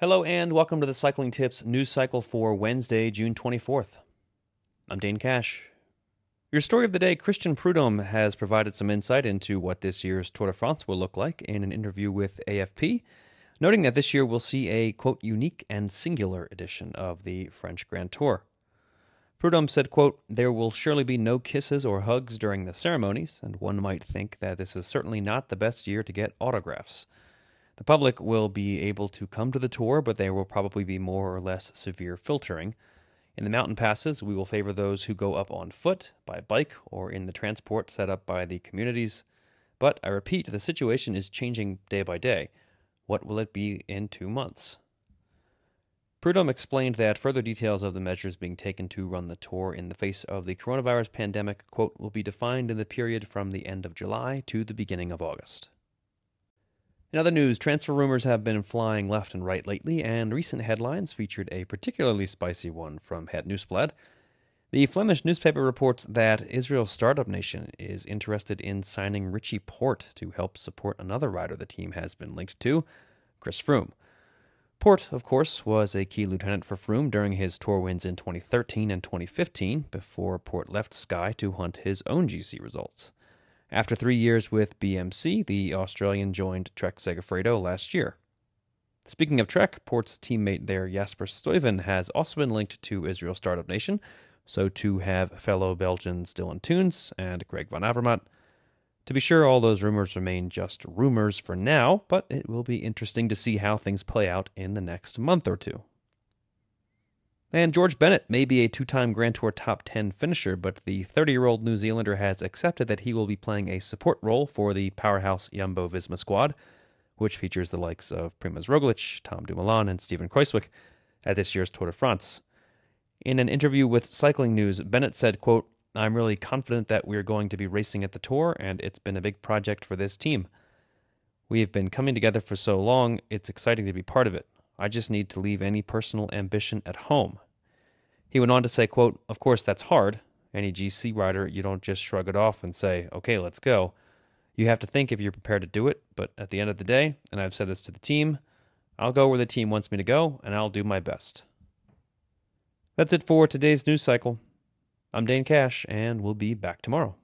Hello and welcome to the Cycling Tips news cycle for Wednesday, June 24th. I'm Dane Cash. Your story of the day Christian Prudhomme has provided some insight into what this year's Tour de France will look like in an interview with AFP, noting that this year we'll see a, quote, unique and singular edition of the French Grand Tour. Prudhomme said, quote, There will surely be no kisses or hugs during the ceremonies, and one might think that this is certainly not the best year to get autographs. The public will be able to come to the tour, but there will probably be more or less severe filtering. In the mountain passes, we will favor those who go up on foot, by bike, or in the transport set up by the communities. But I repeat, the situation is changing day by day. What will it be in two months? Prudhomme explained that further details of the measures being taken to run the tour in the face of the coronavirus pandemic, quote, will be defined in the period from the end of July to the beginning of August. In other news, transfer rumors have been flying left and right lately, and recent headlines featured a particularly spicy one from Het Nieuwsblad. The Flemish newspaper reports that Israel's startup nation is interested in signing Richie Porte to help support another rider the team has been linked to, Chris Froome. Porte, of course, was a key lieutenant for Froome during his tour wins in 2013 and 2015 before Porte left Sky to hunt his own GC results. After three years with BMC, the Australian joined Trek Segafredo last year. Speaking of Trek, Porte's teammate there, Jasper Stuyven, has also been linked to Israel Startup Nation, so too have fellow Belgians Dylan Teuns and Greg van Avermaet, to be sure, all those rumors remain just rumors for now, but it will be interesting to see how things play out in the next month or two. And George Bennett may be a two time Grand Tour top 10 finisher, but the 30 year old New Zealander has accepted that he will be playing a support role for the powerhouse Jumbo Visma squad, which features the likes of Primoz Roglic, Tom Dumoulin, and Steven Kruijswijk at this year's Tour de France. In an interview with Cycling News, Bennett said, quote, I'm really confident that we're going to be racing at the tour, and it's been a big project for this team. We have been coming together for so long, it's exciting to be part of it. I just need to leave any personal ambition at home. He went on to say, quote, Of course, that's hard. Any GC rider, you don't just shrug it off and say, okay, let's go. You have to think if you're prepared to do it, but at the end of the day, and I've said this to the team, I'll go where the team wants me to go, and I'll do my best. That's it for today's news cycle. I'm Dane Cash, and we'll be back tomorrow.